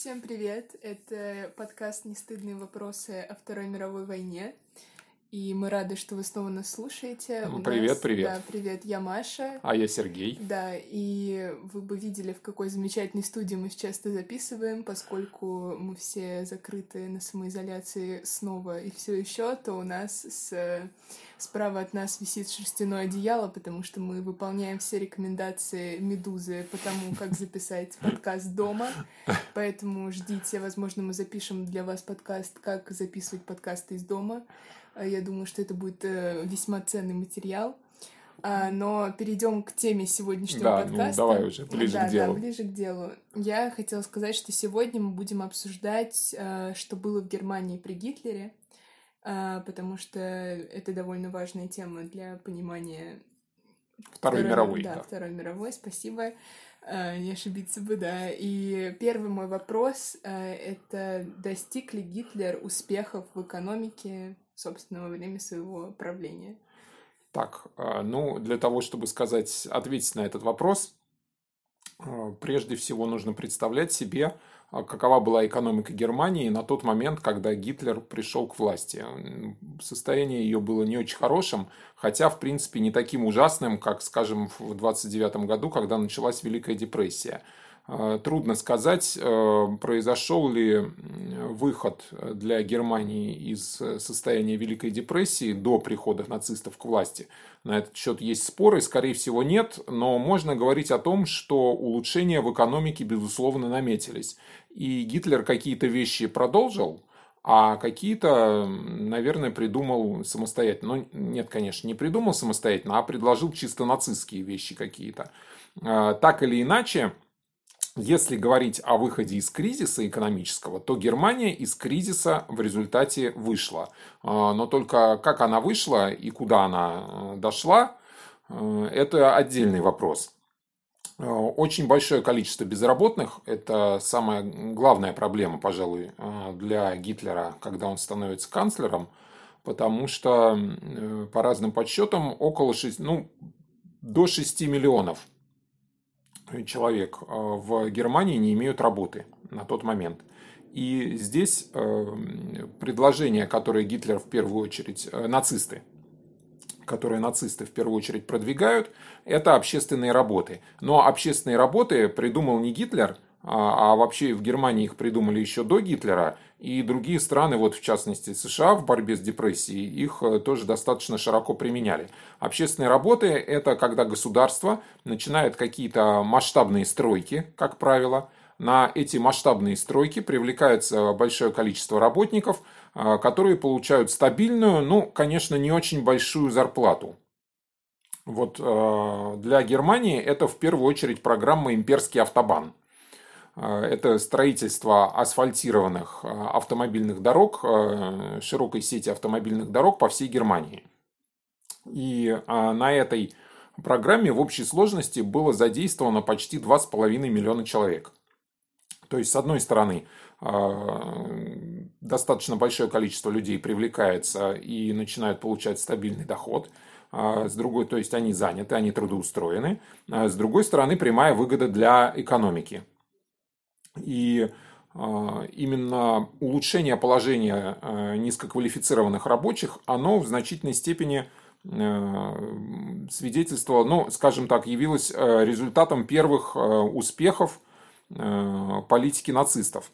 Всем привет! Это подкаст «Нестыдные вопросы о Второй мировой войне». И мы рады, что вы снова нас слушаете. У привет, нас, привет. Да, привет, я Маша. А я Сергей. Да, и вы бы видели, в какой замечательной студии мы сейчас это записываем, поскольку мы все закрыты на самоизоляции снова и все еще, то у нас с... справа от нас висит шерстяное одеяло, потому что мы выполняем все рекомендации Медузы по тому, как записать подкаст дома. Поэтому ждите, возможно, мы запишем для вас подкаст, как записывать подкасты из дома. А я думаю, что это будет э, весьма ценный материал. А, но перейдем к теме сегодняшнего да, подкаста. Ну, давай уже, ближе да, к делу. Да, ближе к делу. Я хотела сказать, что сегодня мы будем обсуждать, э, что было в Германии при Гитлере, э, потому что это довольно важная тема для понимания Второй, Второй мировой. Да, да, Второй мировой, спасибо. Не ошибиться бы, да. И первый мой вопрос — это достиг ли Гитлер успехов в экономике собственно, во время своего правления? Так, а, ну, для того, чтобы сказать, ответить на этот вопрос, а, прежде всего нужно представлять себе, а, какова была экономика Германии на тот момент, когда Гитлер пришел к власти. Состояние ее было не очень хорошим, хотя, в принципе, не таким ужасным, как, скажем, в 1929 году, когда началась Великая депрессия. Э, трудно сказать, э, произошел ли выход для Германии из состояния Великой депрессии до прихода нацистов к власти. На этот счет есть споры, скорее всего нет, но можно говорить о том, что улучшения в экономике, безусловно, наметились. И Гитлер какие-то вещи продолжил, а какие-то, наверное, придумал самостоятельно. Ну, нет, конечно, не придумал самостоятельно, а предложил чисто нацистские вещи какие-то. Э, так или иначе, если говорить о выходе из кризиса экономического, то Германия из кризиса в результате вышла. А, но только как она вышла и куда она э, дошла, э, это отдельный вопрос. Э, очень большое количество безработных – это самая главная проблема, пожалуй, для Гитлера, когда он становится канцлером, потому что по разным подсчетам около 6, ну, до 6 миллионов человек э, в Германии не имеют работы на тот момент. И здесь э, предложение, которое Гитлер в первую очередь, э, нацисты, которые нацисты в первую очередь продвигают, это общественные работы. Но общественные работы придумал не Гитлер – а, а вообще в Германии их придумали еще до Гитлера, и другие страны, вот в частности США в борьбе с депрессией, их э, тоже достаточно широко применяли. Общественные работы – это когда государство начинает какие-то масштабные стройки, как правило, на эти масштабные стройки привлекается большое количество работников, э, которые получают стабильную, ну, конечно, не очень большую зарплату. Вот э, для Германии это в первую очередь программа «Имперский автобан». Э, это строительство асфальтированных э, автомобильных дорог, э, широкой сети автомобильных дорог по всей Германии. И на этой программе в общей сложности было задействовано почти 2,5 миллиона человек. То есть, с одной стороны, достаточно большое количество людей привлекается и начинают получать стабильный доход. С другой, то есть они заняты, они трудоустроены. С другой стороны, прямая выгода для экономики. И а, именно улучшение положения а, низкоквалифицированных рабочих, оно в значительной степени а, свидетельствовало, ну, скажем так, явилось результатом первых успехов политики нацистов.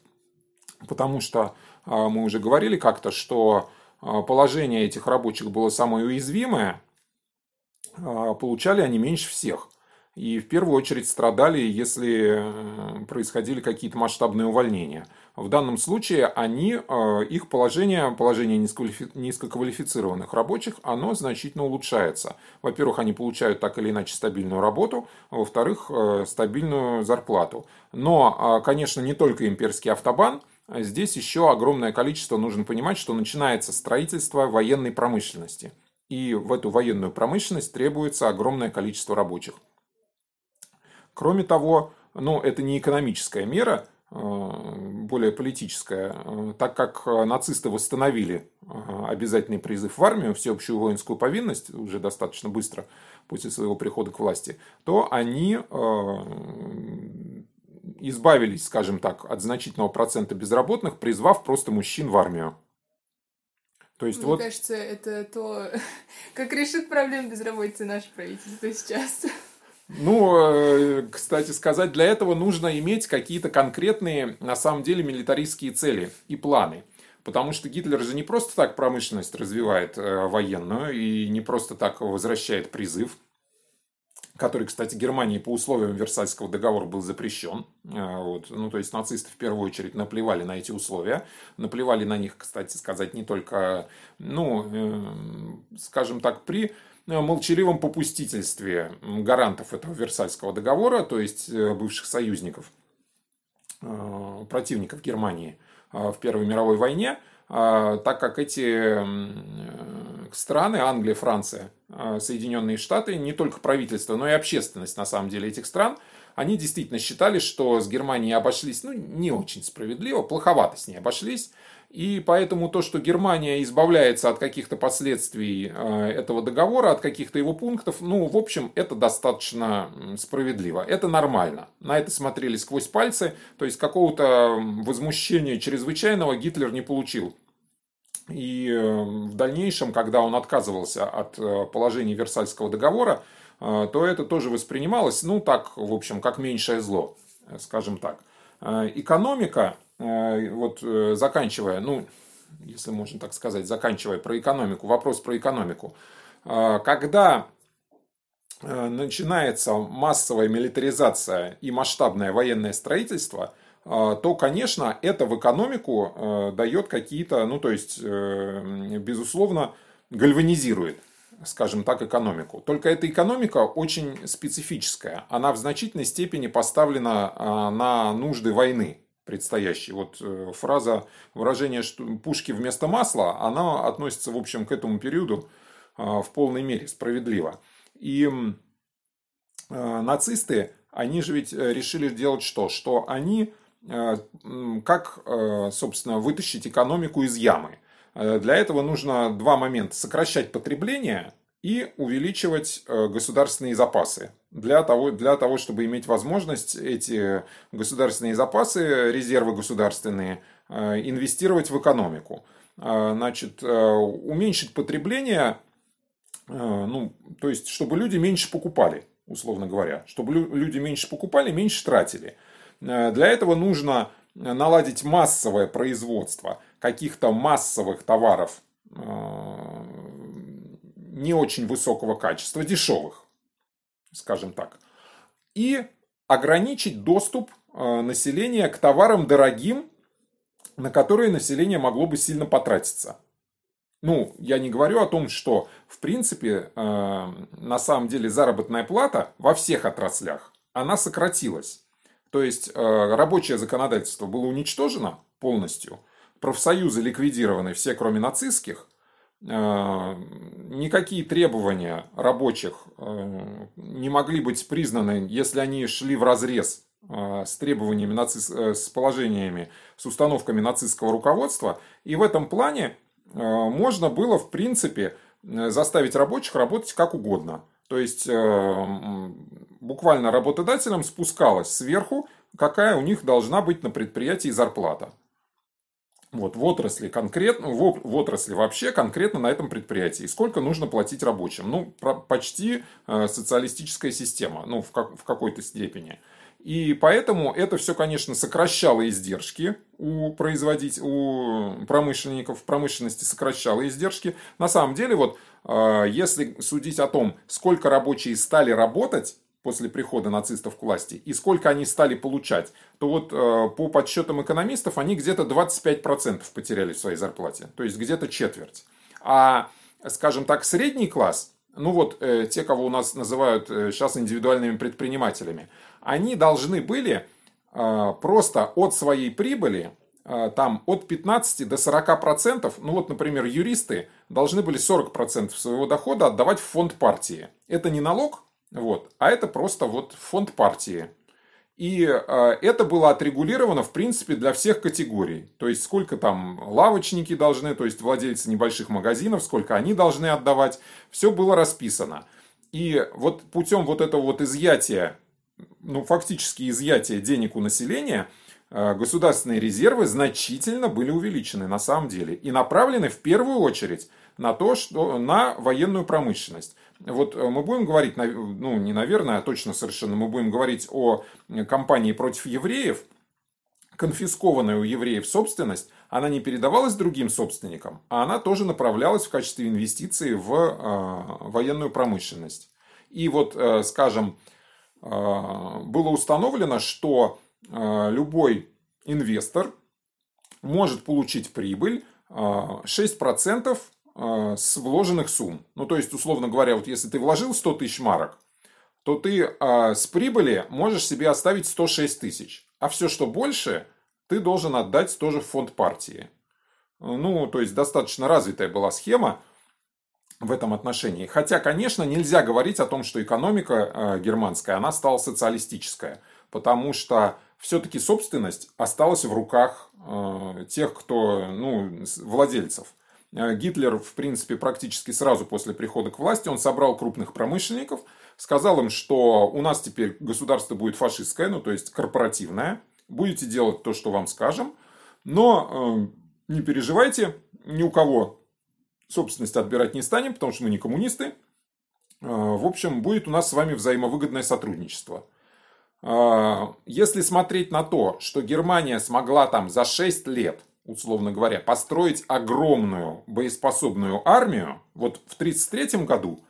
Потому что мы уже говорили как-то, что положение этих рабочих было самое уязвимое, получали они меньше всех. И в первую очередь страдали, если э, происходили какие-то масштабные увольнения. В данном случае они, э, их положение, положение низкоквалифицированных рабочих, оно значительно улучшается. Во-первых, они получают так или иначе стабильную работу, а во-вторых, э, стабильную зарплату. Но, конечно, не только имперский автобан, здесь еще огромное количество, нужно понимать, что начинается строительство военной промышленности. И в эту военную промышленность требуется огромное количество рабочих. Кроме того, ну, это не экономическая мера, э, более политическая, э, так как нацисты восстановили э, обязательный призыв в армию, всеобщую воинскую повинность уже достаточно быстро после своего прихода к власти, то они избавились, скажем так, от значительного процента безработных, призвав просто мужчин в армию. То есть Мне вот... кажется, это то, как решит проблему безработицы наше правительство сейчас. Ну, э, кстати сказать, для этого нужно иметь какие-то конкретные, на самом деле, милитаристские цели и планы. Потому что Гитлер же не просто так промышленность развивает э, военную и не просто так возвращает призыв который, кстати, Германии по условиям Версальского договора был запрещен. Э, вот. Ну, то есть нацисты в первую очередь наплевали на эти условия. Наплевали на них, кстати сказать, не только, ну, скажем так, при молчаливом попустительстве гарантов этого Версальского договора, то есть э, бывших союзников, противников Германии в Первой мировой войне, так как эти страны, Англия, Франция, Соединенные Штаты, не только правительство, но и общественность, на самом деле, этих стран, они действительно считали, что с Германией обошлись, ну, не очень справедливо, плоховато с ней обошлись. И поэтому то, что Германия избавляется от каких-то последствий а, этого договора, от каких-то его пунктов, ну, в общем, это достаточно справедливо. Это нормально. На это смотрели сквозь пальцы. То есть какого-то возмущения чрезвычайного Гитлер не получил и эм, в дальнейшем, когда он отказывался от э, положений Версальского договора, э, то это тоже воспринималось, ну так, в общем, как меньшее зло, э, скажем так. Экономика, вот заканчивая, ну, если можно так сказать, заканчивая про экономику, вопрос про экономику. Когда начинается массовая милитаризация и масштабное военное строительство – то, конечно, это в экономику э, дает какие-то, ну, то есть, э, безусловно, гальванизирует скажем так, экономику. Только эта экономика очень специфическая. Она в значительной степени поставлена на нужды войны предстоящей. Вот э, фраза, выражение что «пушки вместо масла», она относится, в общем, к этому периоду а, в полной мере справедливо. И нацисты, они же ведь решили делать что? Что они Э, как, э, собственно, вытащить экономику из ямы. Э, для этого нужно два момента. Сокращать потребление и увеличивать государственные запасы. Для того, для того, чтобы иметь возможность эти государственные запасы, резервы государственные, инвестировать в экономику. Значит, уменьшить потребление, ну, то есть, чтобы люди меньше покупали, условно говоря. Чтобы люди меньше покупали, меньше тратили. Э, для этого нужно наладить массовое производство каких-то массовых товаров э, не очень высокого качества, дешевых, скажем так, и ограничить доступ э, населения к товарам дорогим, на которые население могло бы сильно потратиться. Ну, я не говорю о том, что, в принципе, на самом деле заработная плата во всех отраслях, она сократилась. То есть э, рабочее законодательство было уничтожено полностью, профсоюзы ликвидированы все, кроме нацистских, э, никакие требования рабочих э, не могли быть признаны, если они шли в разрез с требованиями, наци... с положениями, с установками нацистского руководства. И в этом плане можно было, в принципе, заставить рабочих работать как угодно. То есть буквально работодателям спускалась сверху, какая у них должна быть на предприятии зарплата. Вот, в отрасли конкретно, в, в отрасли вообще конкретно на этом предприятии. Сколько нужно платить рабочим? Ну, про, почти э, социалистическая система, ну, в, как, в какой-то степени. И поэтому это все, конечно, сокращало издержки у производить, у промышленников, в промышленности сокращало издержки. На самом деле, вот, э, если судить о том, сколько рабочие стали работать, после прихода нацистов к власти и сколько они стали получать, то вот э, по подсчетам экономистов они где-то 25% потеряли в своей зарплате, то есть где-то четверть. А, скажем так, средний класс, ну вот э, те, кого у нас называют э, сейчас индивидуальными предпринимателями, они должны были э, просто от своей прибыли э, там от 15 до 40 процентов, ну вот, например, юристы должны были 40 процентов своего дохода отдавать в фонд партии. Это не налог, вот. А это просто вот фонд партии. И э, это было отрегулировано, в принципе, для всех категорий. То есть, сколько там лавочники должны, то есть, владельцы небольших магазинов, сколько они должны отдавать. Все было расписано. И вот путем вот этого вот изъятия ну, фактически изъятия денег у населения, э, государственные резервы значительно были увеличены на самом деле и направлены в первую очередь на то, что на военную промышленность. Вот э, мы будем говорить, ну не наверное, а точно совершенно, мы будем говорить о кампании против евреев, конфискованная у евреев собственность, она не передавалась другим собственникам, а она тоже направлялась в качестве инвестиций в э, военную промышленность. И вот, э, скажем, э, было установлено, что э, любой инвестор может получить прибыль э, 6% э, с вложенных сумм. Ну, то есть, условно говоря, вот если ты вложил 100 тысяч марок, то ты э, с прибыли можешь себе оставить 106 тысяч. А все, что больше, ты должен отдать тоже в фонд партии. Ну, то есть достаточно развитая была схема в этом отношении. Хотя, конечно, нельзя говорить о том, что экономика э, германская, она стала социалистическая. Потому что все-таки собственность осталась в руках тех, кто, ну, владельцев. Э, Гитлер, в принципе, практически сразу после прихода к власти, он собрал крупных промышленников, сказал им, что у нас теперь государство будет фашистское, ну, то есть корпоративное, будете делать то, что вам скажем, но э, не переживайте, ни у кого собственность отбирать не станем, потому что мы не коммунисты. Э, в общем, будет у нас с вами взаимовыгодное сотрудничество. Э, если смотреть на то, что Германия смогла там за 6 лет, условно говоря, построить огромную боеспособную армию, вот в 1933 году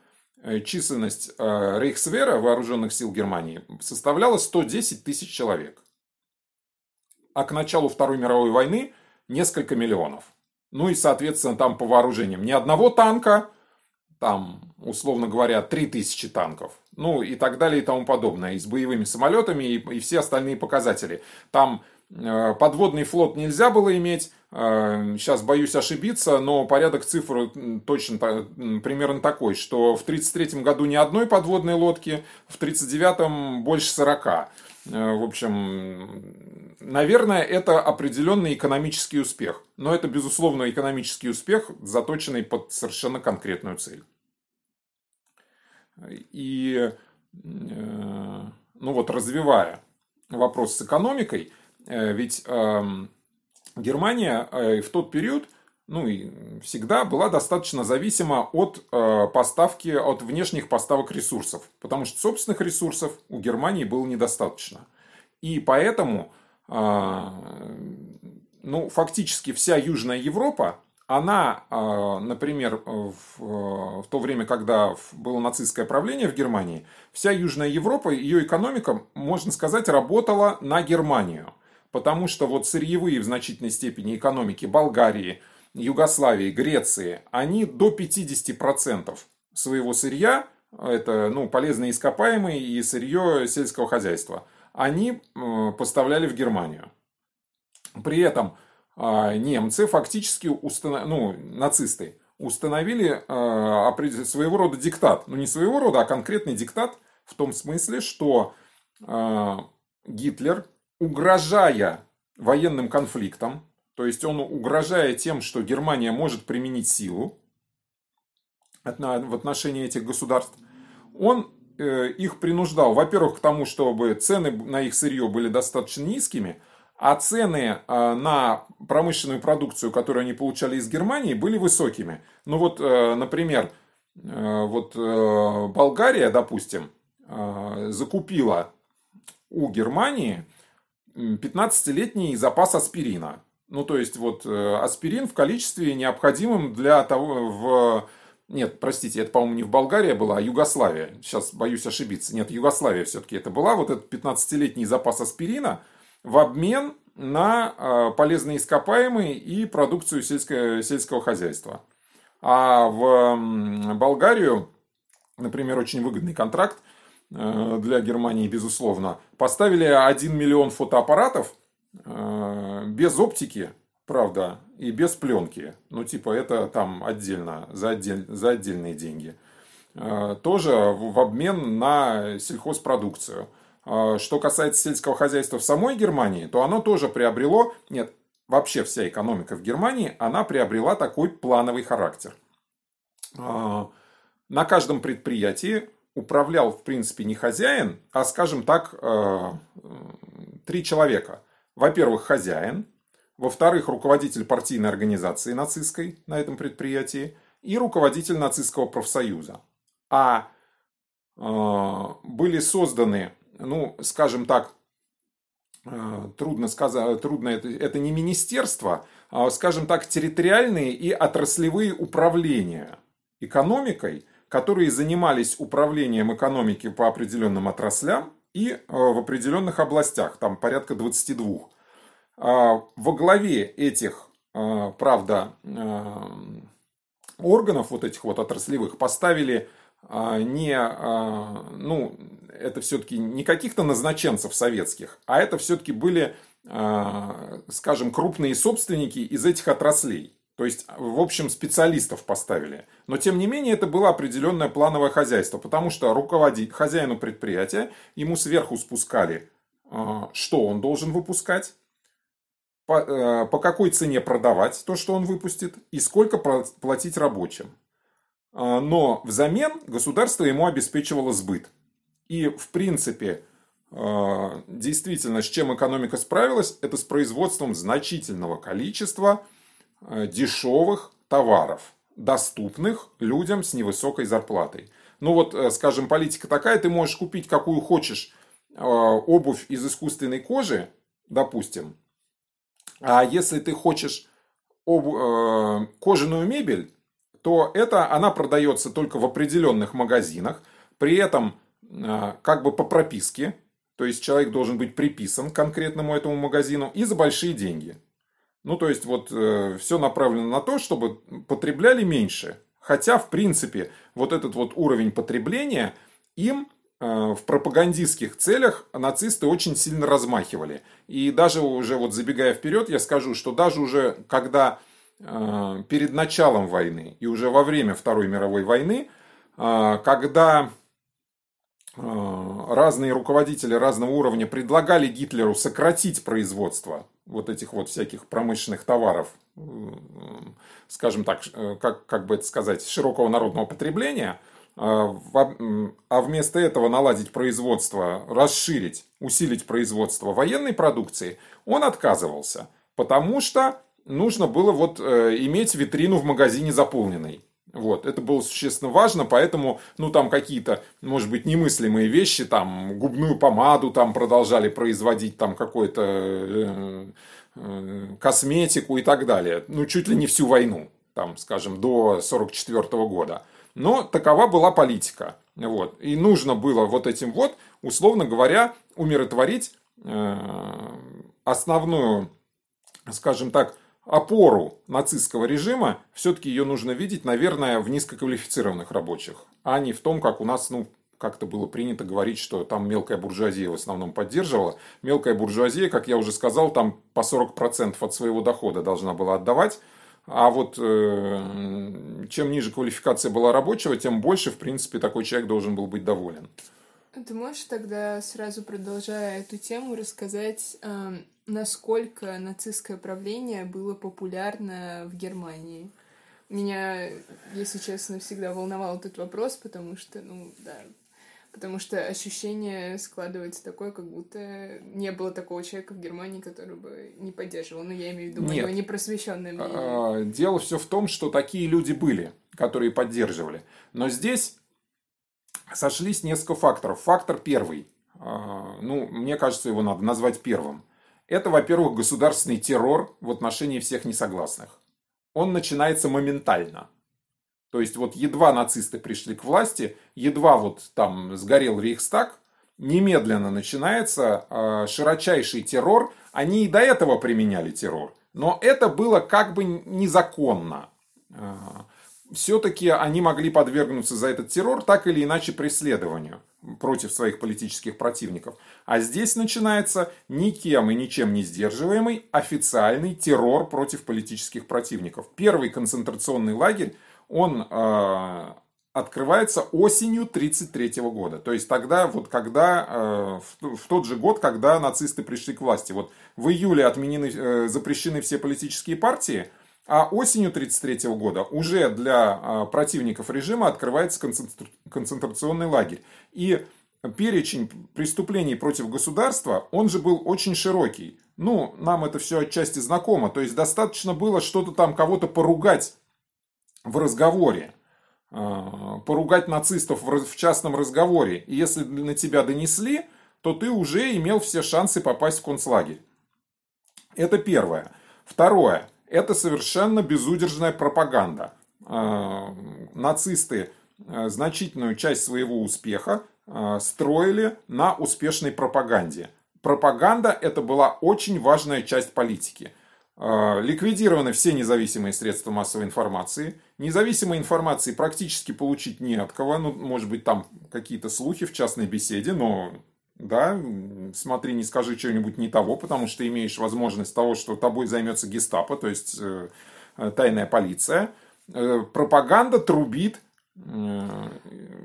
э, численность э, Рейхсвера, вооруженных сил Германии, составляла 110 тысяч человек а к началу Второй мировой войны несколько миллионов. Ну и, соответственно, там по вооружениям ни одного танка, там, условно говоря, 3000 танков, ну и так далее и тому подобное, и с боевыми самолетами, и, и все остальные показатели. Там подводный флот нельзя было иметь, э, сейчас боюсь ошибиться, но порядок цифр точно примерно такой, что в 1933 году ни одной подводной лодки, в 1939 больше 40. Э, в общем, наверное, это определенный экономический успех. Но это, безусловно, экономический успех, заточенный под совершенно конкретную цель. И, э, ну вот, развивая вопрос с экономикой, э, ведь эм, Германия в тот период ну и всегда была достаточно зависима от э, поставки, от внешних поставок ресурсов, потому что собственных ресурсов у Германии было недостаточно. И поэтому, э, ну, фактически вся Южная Европа, она, э, например, в то время, когда было нацистское правление в Германии, вся Южная Европа, ее экономика, можно сказать, работала на Германию. Потому что вот сырьевые в значительной степени экономики Болгарии – Югославии, Греции, они до 50% своего сырья, это ну, полезные ископаемые и сырье сельского хозяйства, они э, поставляли в Германию. При этом а, немцы фактически, установ... ну, нацисты, установили э, своего рода диктат. Ну, не своего рода, а конкретный диктат в том смысле, что э, Гитлер, угрожая военным конфликтом, то есть он, угрожая тем, что Германия может применить силу в отношении этих государств, он э, их принуждал, во-первых, к тому, чтобы цены на их сырье были достаточно низкими, а цены э, на промышленную продукцию, которую они получали из Германии, были высокими. Ну вот, э, например, вот Болгария, допустим, закупила у Германии 15-летний запас аспирина. Ну, то есть, вот э, аспирин в количестве необходимом для того, в... Нет, простите, это, по-моему, не в Болгарии была, а Югославия. Сейчас боюсь ошибиться. Нет, Югославия все-таки это была. Вот этот 15-летний запас аспирина в обмен на э, полезные ископаемые и продукцию сельского, сельского хозяйства. А в Болгарию, например, очень выгодный контракт для Германии, безусловно, поставили 1 миллион фотоаппаратов – Э, без оптики, правда, и без пленки. Ну, типа, это там отдельно, за, отдель, за отдельные деньги. Э, тоже в обмен на сельхозпродукцию. Э, что касается сельского хозяйства в самой Германии, то оно тоже приобрело, нет, вообще вся экономика в Германии, она приобрела такой плановый характер. На каждом предприятии управлял, в принципе, не хозяин, а, скажем так, э, три человека. Во-первых, хозяин, во-вторых, руководитель партийной организации нацистской на этом предприятии и руководитель нацистского профсоюза. А э, были созданы, ну, скажем так, э, трудно сказать, трудно это, это не министерство, а, скажем так, территориальные и отраслевые управления экономикой, которые занимались управлением экономики по определенным отраслям и э, в определенных областях, там порядка 22. А, во главе этих, э, правда, э, органов, вот этих вот отраслевых, поставили не, ну, это все-таки не каких-то назначенцев советских, а это все-таки были скажем, крупные собственники из этих отраслей. То есть, в общем, специалистов поставили. Но, тем не менее, это было определенное плановое хозяйство, потому что руководить хозяину предприятия, ему сверху спускали, а, что он должен выпускать, по, э, по какой цене продавать то, что он выпустит, и сколько платить рабочим. А, но взамен государство ему обеспечивало сбыт. И, в принципе, а, действительно, с чем экономика справилась, это с производством значительного количества а, дешевых товаров, доступных людям с невысокой зарплатой. Ну вот, э, скажем, политика такая, ты можешь купить какую хочешь а, обувь из искусственной кожи, допустим, а если ты хочешь обу- э, кожаную мебель, то это она продается только в определенных магазинах, при этом как бы по прописке, то есть человек должен быть приписан к конкретному этому магазину и за большие деньги. Ну, то есть вот э, все направлено на то, чтобы потребляли меньше. Хотя, в принципе, вот этот вот уровень потребления им э, в пропагандистских целях нацисты очень сильно размахивали. И даже уже вот забегая вперед, я скажу, что даже уже когда э, перед началом войны и уже во время Второй мировой войны, э, когда Э, разные руководители разного уровня предлагали Гитлеру сократить производство вот этих вот всяких промышленных товаров, э, скажем так, э, как, как бы это сказать, широкого народного потребления, а вместо этого наладить производство, расширить, усилить производство военной продукции, он отказывался, потому что нужно было вот иметь витрину в магазине заполненной. Вот, это было существенно важно, поэтому, ну, там какие-то, может быть, немыслимые вещи, там, губную помаду там продолжали производить, там, какую-то э, э, косметику и так далее. Ну, чуть ли не всю войну, там, скажем, до 44 года. Но такова была политика. Вот. И нужно было вот этим вот, условно говоря, умиротворить э, основную, скажем так, опору нацистского режима, все-таки ее нужно видеть, наверное, в низкоквалифицированных рабочих, а не в том, как у нас, ну, как-то было принято говорить, что там мелкая буржуазия в основном поддерживала. Мелкая буржуазия, как я уже сказал, там по 40% от своего дохода должна была отдавать. А вот э, чем ниже квалификация была рабочего, тем больше, в принципе, такой человек должен был быть доволен. Ты можешь тогда, сразу продолжая эту тему, рассказать, э, насколько нацистское правление было популярно в Германии? Меня, если честно, всегда волновал этот вопрос, потому что, ну, да, потому что ощущение складывается такое, как будто не было такого человека в Германии, который бы не поддерживал. Ну, я имею в виду Нет. мое непросвещенное мнение. А, дело все в том, что такие люди были, которые поддерживали. Но здесь сошлись несколько факторов. Фактор первый, а, ну, мне кажется, его надо назвать первым. Это, во-первых, государственный террор в отношении всех несогласных. Он начинается моментально. То есть вот едва нацисты пришли к власти, едва вот там сгорел Рейхстаг, немедленно начинается э, широчайший террор. Они и до этого применяли террор, но это было как бы незаконно. Все-таки они могли подвергнуться за этот террор так или иначе преследованию против своих политических противников. А здесь начинается никем и ничем не сдерживаемый официальный террор против политических противников. Первый концентрационный лагерь, он э, открывается осенью 1933 года. То есть тогда, вот когда, э, в, в тот же год, когда нацисты пришли к власти. Вот в июле отменены, э, запрещены все политические партии, А осенью 1933 года уже для а, противников режима открывается концентрационный лагерь. И перечень преступлений против государства, он же был очень широкий. Ну, нам это все отчасти знакомо. То есть достаточно было что-то там, кого-то поругать в разговоре. А, поругать нацистов в частном разговоре. И если на тебя донесли, то ты уже имел все шансы попасть в концлагерь. Это первое. Второе. Это совершенно безудержная пропаганда. А, нацисты а, значительную часть своего успеха строили на успешной пропаганде. Пропаганда это была очень важная часть политики. Ликвидированы все независимые средства массовой информации. Независимой информации практически получить не от кого. Ну, может быть, там какие-то слухи в частной беседе, но да, смотри, не скажи что-нибудь не того, потому что имеешь возможность того, что тобой займется гестапо, то есть э, тайная полиция. Э, пропаганда трубит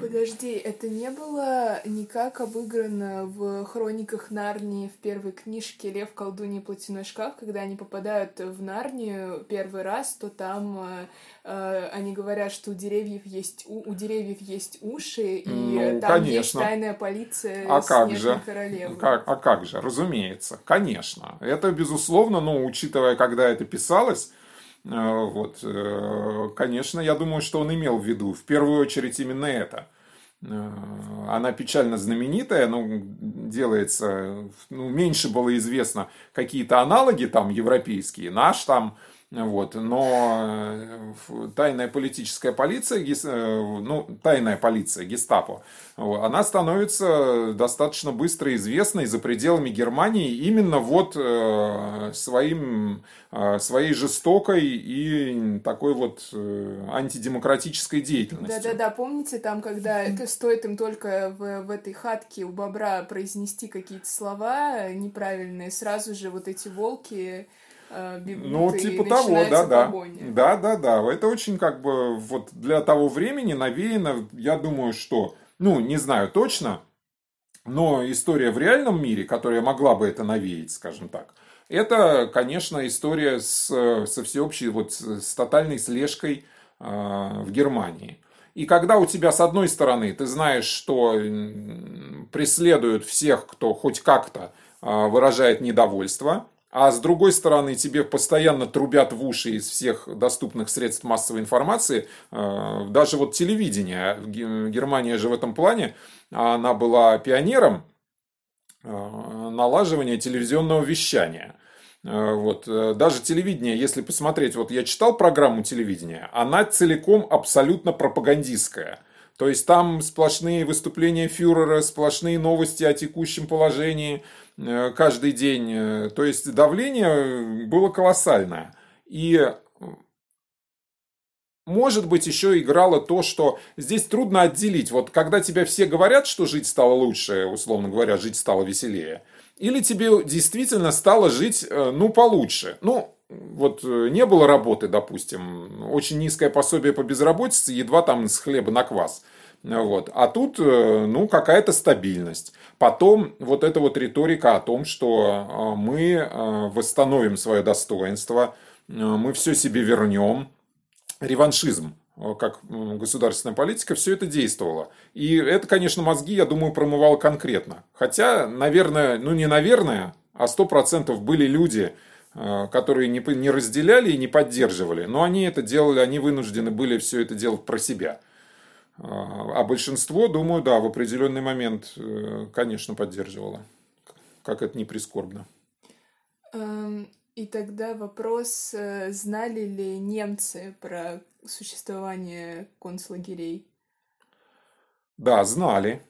Подожди, это не было никак обыграно в хрониках Нарнии в первой книжке Лев, колдунья и платяной шкаф, когда они попадают в Нарнию первый раз, то там э, э они говорят, что у деревьев есть у, у деревьев есть уши, и ну, там конечно. есть тайная полиция а как же? королевы. Как, а как же, разумеется, конечно. Это безусловно, но учитывая, когда это писалось, вот, э, конечно, я думаю, что он имел в виду в первую очередь именно это. Э, она печально знаменитая, но делается, ну, меньше было известно какие-то аналоги там европейские, наш там, вот, но тайная политическая полиция, ну, тайная полиция, гестапо, она становится достаточно быстро известной за пределами Германии именно вот своим а, своей жестокой и такой вот э, антидемократической деятельностью. Да-да-да, помните там, когда это стоит им только в, в этой хатке у бобра произнести какие-то слова неправильные, сразу же вот эти волки э, бегут ну, типа того, да, да. Да, да, да. Это очень как бы вот для того времени навеяно, я думаю, что, ну, не знаю точно, но история в реальном мире, которая могла бы это навеять, скажем так, это, конечно, история с, со всеобщей, вот, с тотальной слежкой э, в Германии. И когда у тебя, с одной стороны, ты знаешь, что преследуют всех, кто хоть как-то э, выражает недовольство, а с другой стороны, тебе постоянно трубят в уши из всех доступных средств массовой информации, э, даже вот телевидение. Германия же в этом плане, она была пионером налаживания телевизионного вещания. Э, вот. Э, даже телевидение, если посмотреть, вот я читал программу телевидения, она целиком абсолютно пропагандистская. То есть там сплошные выступления фюрера, сплошные новости о текущем положении э, каждый день. То есть давление было колоссальное. И может быть, еще играло то, что здесь трудно отделить. Вот когда тебя все говорят, что жить стало лучше, условно говоря, жить стало веселее, или тебе действительно стало жить, э, ну, получше. Ну, вот э, не было работы, допустим, очень низкое пособие по безработице, едва там с хлеба на квас. Вот. А тут, э, ну, какая-то стабильность. Потом вот эта вот риторика о том, что мы восстановим свое достоинство, мы все себе вернем. Реваншизм. Э, как государственная политика, все это действовало. И это, конечно, мозги, я думаю, промывало конкретно. Хотя, наверное, ну не наверное, а сто процентов были люди, э, которые не, не разделяли и не поддерживали. Но они это делали, они вынуждены были все это делать про себя. Э, а большинство, думаю, да, в определенный момент, конечно, поддерживало. Как это не прискорбно. Эм, и тогда вопрос, знали ли немцы про существование концлагерей? Да, знали.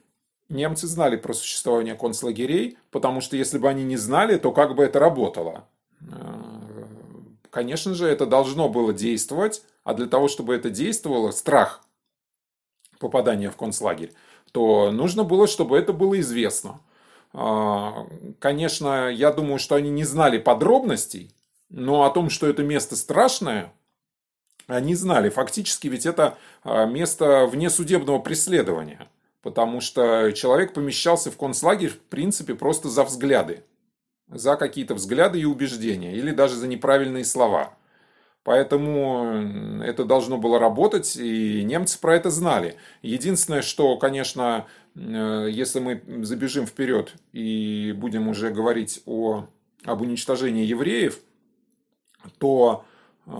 Немцы знали про существование концлагерей, потому что если бы они не знали, то как бы это работало? Э, конечно же, это должно было действовать, а для того, чтобы это действовало, страх попадания в концлагерь, то нужно было, чтобы это было известно. Э, конечно, я думаю, что они не знали подробностей, но о том, что это место страшное, они знали. Фактически ведь это а, место вне судебного преследования. Потому что человек помещался в концлагерь, в принципе, просто за взгляды. За какие-то взгляды и убеждения. Или даже за неправильные слова. Поэтому это должно было работать, и немцы про это знали. Единственное, что, конечно, э, если мы забежим вперед и будем уже говорить о, об уничтожении евреев, то э,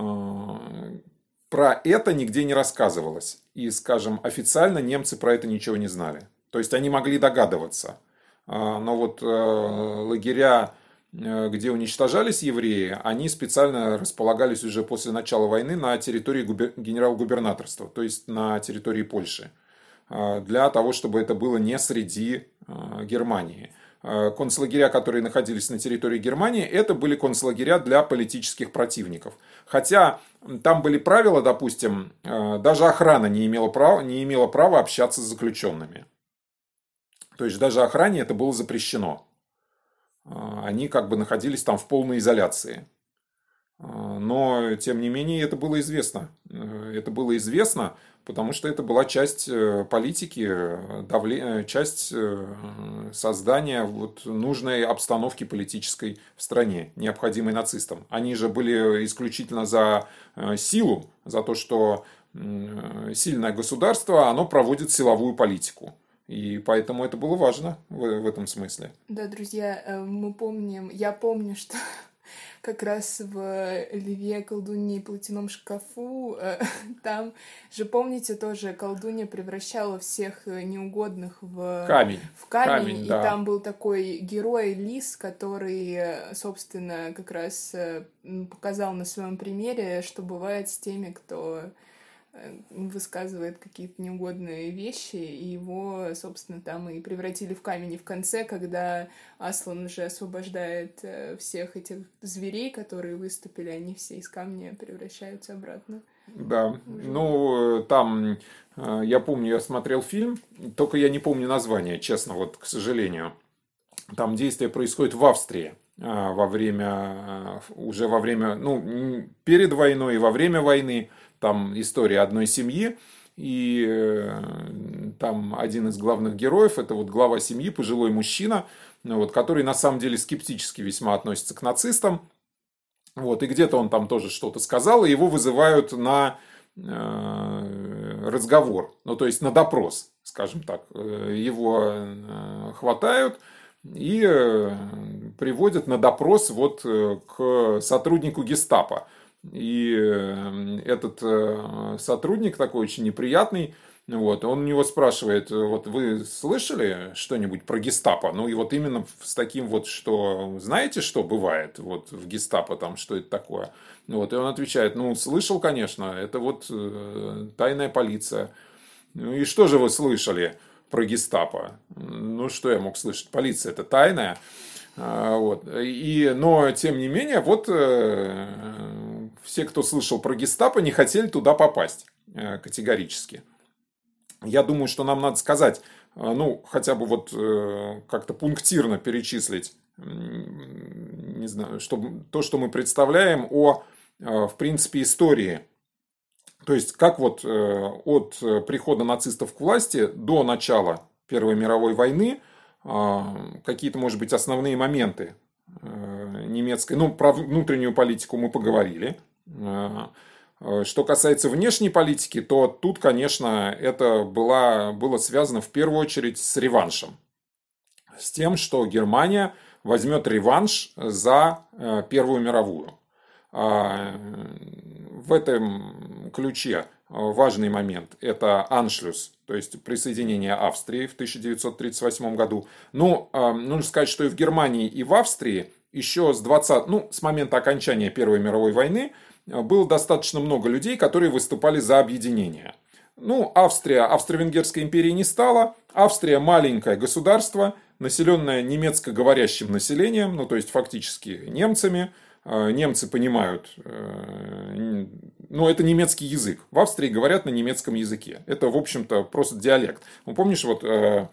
про это нигде не рассказывалось. И, скажем, официально немцы про это ничего не знали. То есть они могли догадываться. А, но вот э, лагеря Э, где уничтожались евреи, они специально располагались уже после начала войны на территории генерал-губернаторства, то есть на территории Польши, э, для того, чтобы это было не среди э, Германии. Концлагеря, которые находились на территории Германии, это были концлагеря для политических противников. Хотя там были правила, допустим, даже охрана не имела права, не имела права общаться с заключенными. То есть даже охране это было запрещено. А, они как бы находились там в полной изоляции. А, но, тем не менее, это было известно. Э, это было известно, потому что это была часть э, политики. Э, часть создания вот нужной обстановки политической в стране, необходимой нацистам. Они же были исключительно за силу, за то, что сильное государство, оно проводит силовую политику. И поэтому это было важно в, в этом смысле. Да, друзья, э, мы помним, я помню, что как раз в Льве колдуньи и платяном шкафу, э, там же, помните, тоже колдунья превращала всех неугодных в камень. В камень, камень и да. там был такой герой Лис, который, собственно, как раз э, показал на своем примере, что бывает с теми, кто Э, высказывает какие-то неугодные вещи, и его, собственно, там и превратили в камень. И в конце, когда Аслан уже освобождает э, всех этих зверей, которые выступили, они все из камня превращаются обратно. Да, уже. ну, там, э, я помню, я смотрел фильм, только я не помню название, честно, вот, к сожалению. Там действие происходит в Австрии во время, уже во время, ну, перед войной и во время войны там история одной семьи, и э, там один из главных героев, это вот глава семьи, пожилой мужчина, вот, который на самом деле скептически весьма относится к нацистам. Вот, и где-то он там тоже что-то сказал, и его вызывают на э, разговор, ну то есть на допрос, скажем так. Э, его хватают и приводят на допрос вот к сотруднику гестапо. И э, этот э, сотрудник такой очень неприятный, вот, он у него спрашивает, вот вы слышали что-нибудь про гестапо? Ну и вот именно с таким вот, что знаете, что бывает вот в гестапо, там, что это такое? Вот, и он отвечает, ну, слышал, конечно, это вот э, тайная полиция. Ну и что же вы слышали про гестапо? Ну, что я мог слышать? Полиция это тайная. А, вот. И, но, тем не менее, вот э, все, кто слышал про гестапо, не хотели туда попасть э, категорически. Я думаю, что нам надо сказать, э, ну, хотя бы вот как-то пунктирно перечислить, не знаю, чтобы, то, что мы представляем о, в принципе, истории. То есть, как вот от прихода нацистов к власти до начала Первой мировой войны – а, какие-то, может быть, основные моменты э, немецкой. Ну, про внутреннюю политику мы поговорили. Э, что касается внешней политики, то тут, конечно, это было, было связано в первую очередь с реваншем. С тем, что Германия возьмет реванш за э, Первую мировую. А, в этом ключе важный момент – это аншлюс то есть присоединение Австрии в 1938 году. Ну, нужно сказать, что и в Германии, и в Австрии еще с 20, ну, с момента окончания Первой мировой войны а, было достаточно много людей, которые выступали за объединение. Ну, Австрия, Австро-Венгерской империи не стала. Австрия маленькое государство, населенное немецко-говорящим населением, ну, то есть фактически немцами – немцы понимают, э, ну, это немецкий язык. В Австрии говорят на немецком языке. Это, в общем-то, просто диалект. Ну, помнишь, вот э,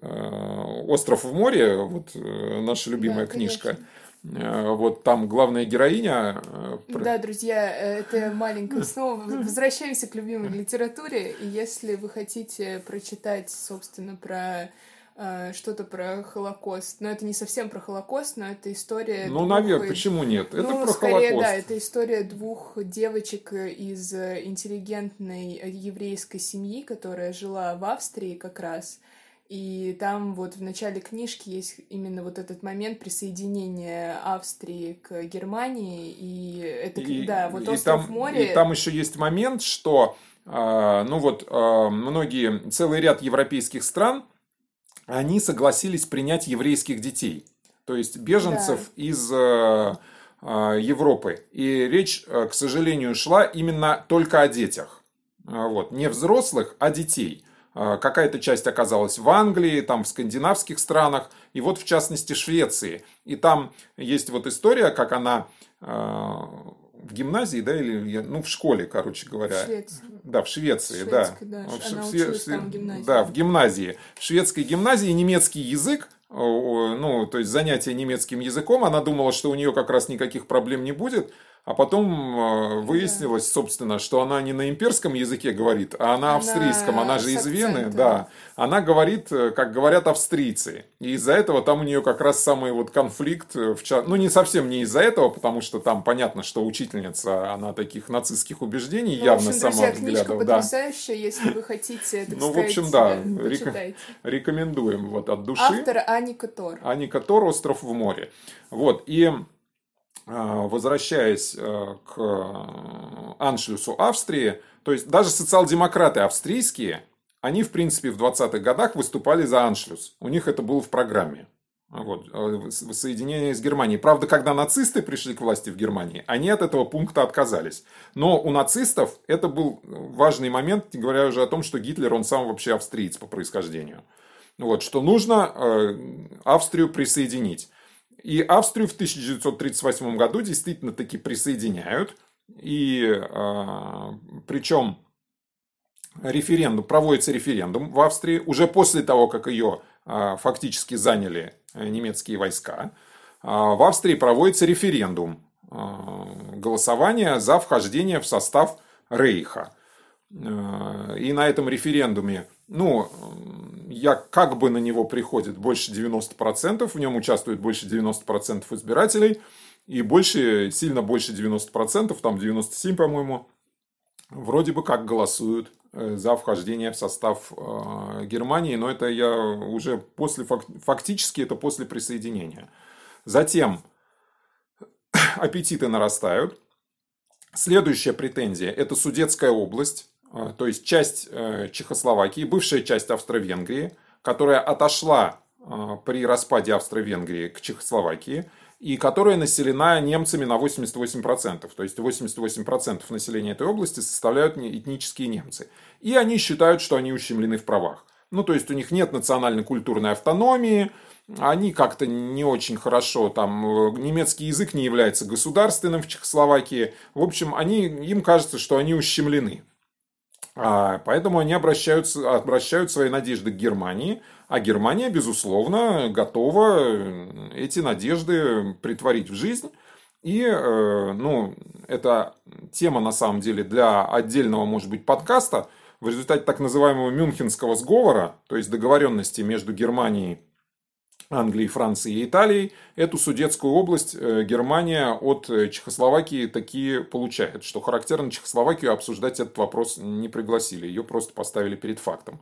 э, «Остров в море», вот наша любимая да, книжка, вот там главная героиня... Да, друзья, это маленькое. Снова возвращаемся к любимой литературе. И если вы хотите прочитать, собственно, про э, что-то про Холокост. Но это не совсем про Холокост, но это история... Ну, двух... наверное, почему нет? Это ну, про скорее, Холокост. да, это история двух девочек из интеллигентной еврейской семьи, которая жила в Австрии как раз. И там вот в начале книжки есть именно вот этот момент присоединения Австрии к Германии, и это, и, да, вот остров там, море... И там еще есть момент, что, э, ну вот, э, многие, целый ряд европейских стран, они согласились принять еврейских детей, то есть беженцев да. из э, Европы. И речь, к сожалению, шла именно только о детях. Вот, не взрослых, а детей. Какая-то часть оказалась в Англии, там в скандинавских странах, и вот в частности Швеции. И там есть вот история, как она в гимназии, да, или ну в школе, короче говоря. В Швеции. Да, в Швеции, Шведской, да. да. Она в, училась в, там в гимназии. Да, в гимназии. В шведской гимназии немецкий язык, ну, то есть занятие немецким языком, она думала, что у нее как раз никаких проблем не будет, а потом э, выяснилось, да. собственно, что она не на имперском языке говорит, а на австрийском. Она, она же из Вены, да. Она говорит, э, как говорят австрийцы. И из-за этого там у нее как раз самый вот конфликт. Э, в ча... Ну, не совсем не из-за этого, потому что там понятно, что учительница, она таких нацистских убеждений ну, явно в общем, сама друзья, взглядов. книжка да. потрясающая, если вы хотите, так Ну, сказать, в общем, да, рекомендуем вот от души. Автор Аника Тор. Аника Тор «Остров в море». Вот, и возвращаясь э, к э, аншлюсу Австрии, то есть даже социал-демократы австрийские, они, в принципе, в 20-х годах выступали за аншлюс. У них это было в программе. Вот, э, соединение с Германией. Правда, когда нацисты пришли к власти в Германии, они от этого пункта отказались. Но у нацистов это был важный момент, не говоря уже о том, что Гитлер, он сам вообще австриец по происхождению. Вот, что нужно Австрию присоединить. И Австрию в 1938 году действительно таки присоединяют. И а, причем референдум, проводится референдум в Австрии уже после того, как ее а, фактически заняли э, немецкие войска. А, в Австрии проводится референдум голосование за вхождение в состав Рейха. И на этом референдуме ну, я как бы на него приходит больше 90%, в нем участвует больше 90% избирателей, и больше, сильно больше 90%, там 97, по-моему, вроде бы как голосуют э, за вхождение в состав э, Германии, но это я уже после, фактически это после присоединения. Затем аппетиты нарастают. Следующая претензия – это Судетская область. А, то есть часть э, Чехословакии, бывшая часть Австро-Венгрии, которая отошла а, при распаде Австро-Венгрии к Чехословакии, и которая населена немцами на 88%. То есть 88% населения этой области составляют этнические немцы. И они считают, что они ущемлены в правах. Ну, то есть у них нет национально-культурной автономии, они как-то не очень хорошо, там э, немецкий язык не является государственным в Чехословакии. В общем, они, им кажется, что они ущемлены. А, поэтому они обращаются, обращают свои надежды к Германии, а Германия, безусловно, готова э, эти надежды притворить в жизнь. И, э, ну, это тема, на самом деле, для отдельного, может быть, подкаста. В результате так называемого Мюнхенского сговора, то есть договоренности между Германией Англии, Франции и Италии, эту Судетскую область э, Германия от э, Чехословакии такие получает. Что характерно, Чехословакию обсуждать этот вопрос не пригласили, ее просто поставили перед фактом.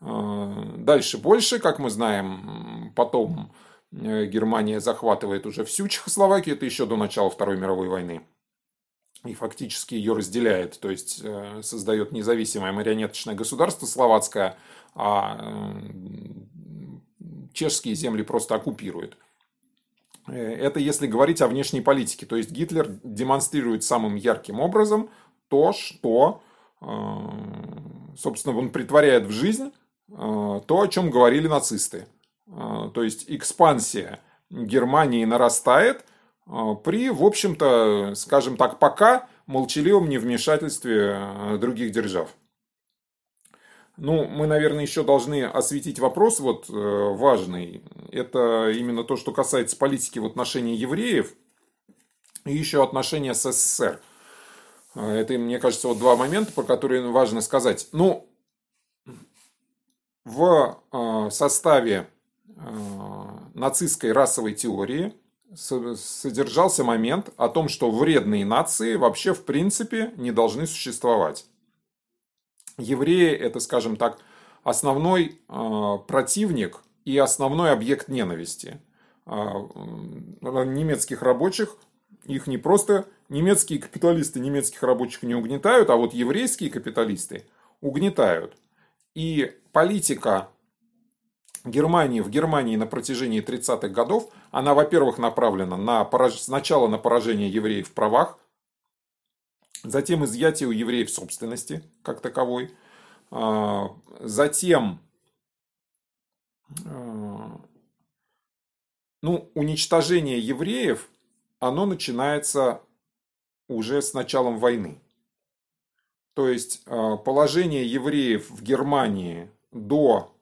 Э, дальше больше, как мы знаем, потом Германия захватывает уже всю Чехословакию, это еще до начала Второй мировой войны. И фактически ее разделяет, то есть создает независимое марионеточное государство словацкое, а чешские земли просто оккупирует. Э, это если говорить о внешней политике. То есть Гитлер демонстрирует самым ярким образом то, что, э, собственно, он притворяет в жизнь э, то, о чем говорили нацисты. То есть экспансия Германии нарастает при, в общем-то, скажем так, пока молчаливом невмешательстве других держав. Ну, мы, наверное, еще должны осветить вопрос вот э, важный. Это именно то, что касается политики в отношении евреев и еще отношения с СССР. Э, это, мне кажется, вот два момента, про которые важно сказать. Ну, в э, составе нацистской расовой теории содержался момент о том, что вредные нации вообще в принципе не должны существовать. Евреи это, скажем так, основной противник и основной объект ненависти немецких рабочих. Их не просто немецкие капиталисты немецких рабочих не угнетают, а вот еврейские капиталисты угнетают. И политика Германии в Германии на протяжении 30-х годов, она, во-первых, направлена на пораж... сначала на поражение евреев в правах, затем изъятие у евреев собственности как таковой, а, затем а, ну, уничтожение евреев, оно начинается уже с началом войны. То есть а, положение евреев в Германии до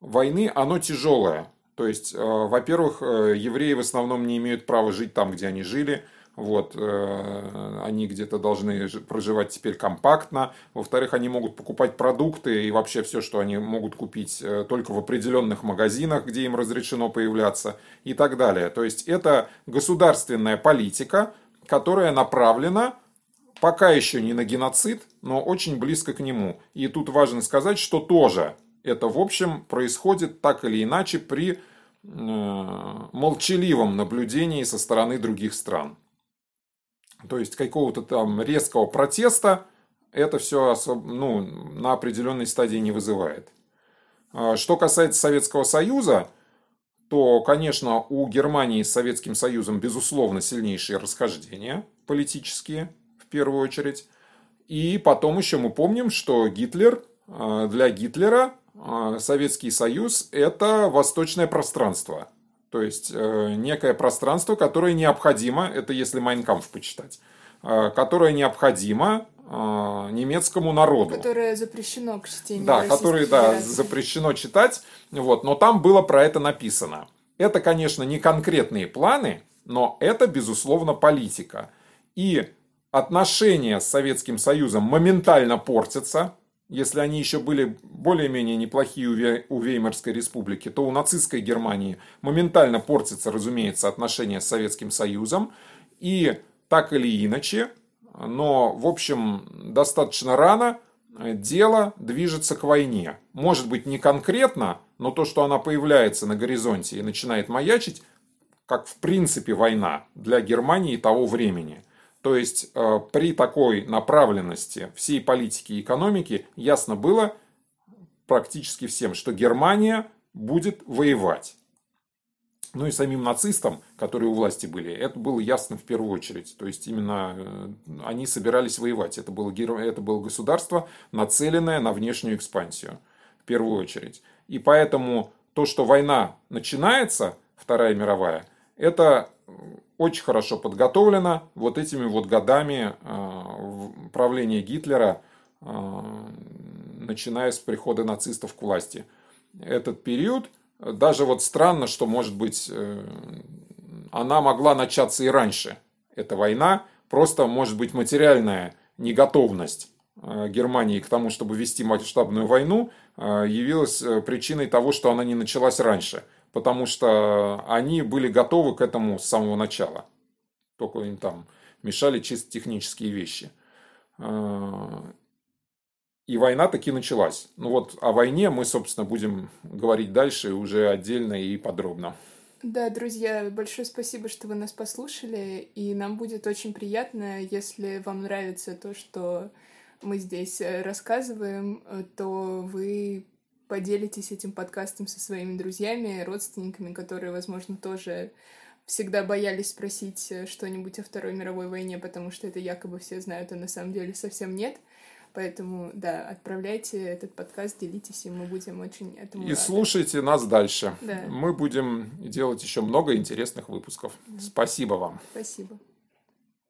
войны, оно тяжелое. То есть, во-первых, э, евреи в основном не имеют права жить там, где они жили. Вот, э, они где-то должны проживать теперь компактно. Во-вторых, они могут покупать продукты и вообще все, что они могут купить только в определенных магазинах, где им разрешено появляться и так далее. То есть это государственная политика, которая направлена пока еще не на геноцид, но очень близко к нему. И тут важно сказать, что тоже это, в общем, происходит так или иначе при э, молчаливом наблюдении со стороны других стран. То есть какого-то там резкого протеста это все ну, на определенной стадии не вызывает. А что касается Советского Союза, то, конечно, у Германии с Советским Союзом, безусловно, сильнейшие расхождения политические, в первую очередь. И потом еще мы помним, что Гитлер, э, для Гитлера а, Советский Союз – это восточное пространство. То есть, э, некое пространство, которое необходимо, это если Майнкамф почитать, э, которое необходимо э, немецкому народу. Которое запрещено к чтению. Да, которое да, запрещено читать. Вот, но там было про это написано. Это, конечно, не конкретные планы, но это, безусловно, политика. И отношения с Советским Союзом моментально портятся если они еще были более-менее неплохие у Веймарской республики, то у нацистской Германии моментально портятся, разумеется, отношения с Советским Союзом. И так или иначе, но, в общем, достаточно рано дело движется к войне. Может быть, не конкретно, но то, что она появляется на горизонте и начинает маячить, как в принципе война для Германии того времени – то есть э, при такой направленности всей политики и экономики ясно было практически всем, что Германия будет воевать. Ну и самим нацистам, которые у власти были, это было ясно в первую очередь. То есть именно э, они собирались воевать. Это было, это было государство, нацеленное на внешнюю экспансию в первую очередь. И поэтому то, что война начинается, Вторая мировая, это очень хорошо подготовлена вот этими вот годами а, правления Гитлера, а, начиная с прихода нацистов к власти. Этот период, даже вот странно, что, может быть, э, она могла начаться и раньше. Эта война, просто, может быть, материальная неготовность Германии к тому, чтобы вести масштабную войну, явилась э, причиной того, что она не началась раньше – потому что они были готовы к этому с самого начала. Только им там мешали чисто технические вещи. А, и война таки началась. Ну вот о войне мы, собственно, будем говорить дальше уже отдельно и подробно. Да, друзья, большое спасибо, что вы нас послушали, и нам будет очень приятно, если вам нравится то, что мы здесь э, рассказываем, э, то вы поделитесь этим подкастом со своими друзьями, родственниками, которые, возможно, тоже всегда боялись спросить э, что-нибудь о Второй мировой войне, потому что это якобы все знают, а на самом деле совсем нет. Поэтому, да, отправляйте этот подкаст, делитесь, и мы будем очень этому И рады. слушайте нас дальше. Да. Мы будем делать еще много интересных выпусков. Да. Спасибо вам. Спасибо.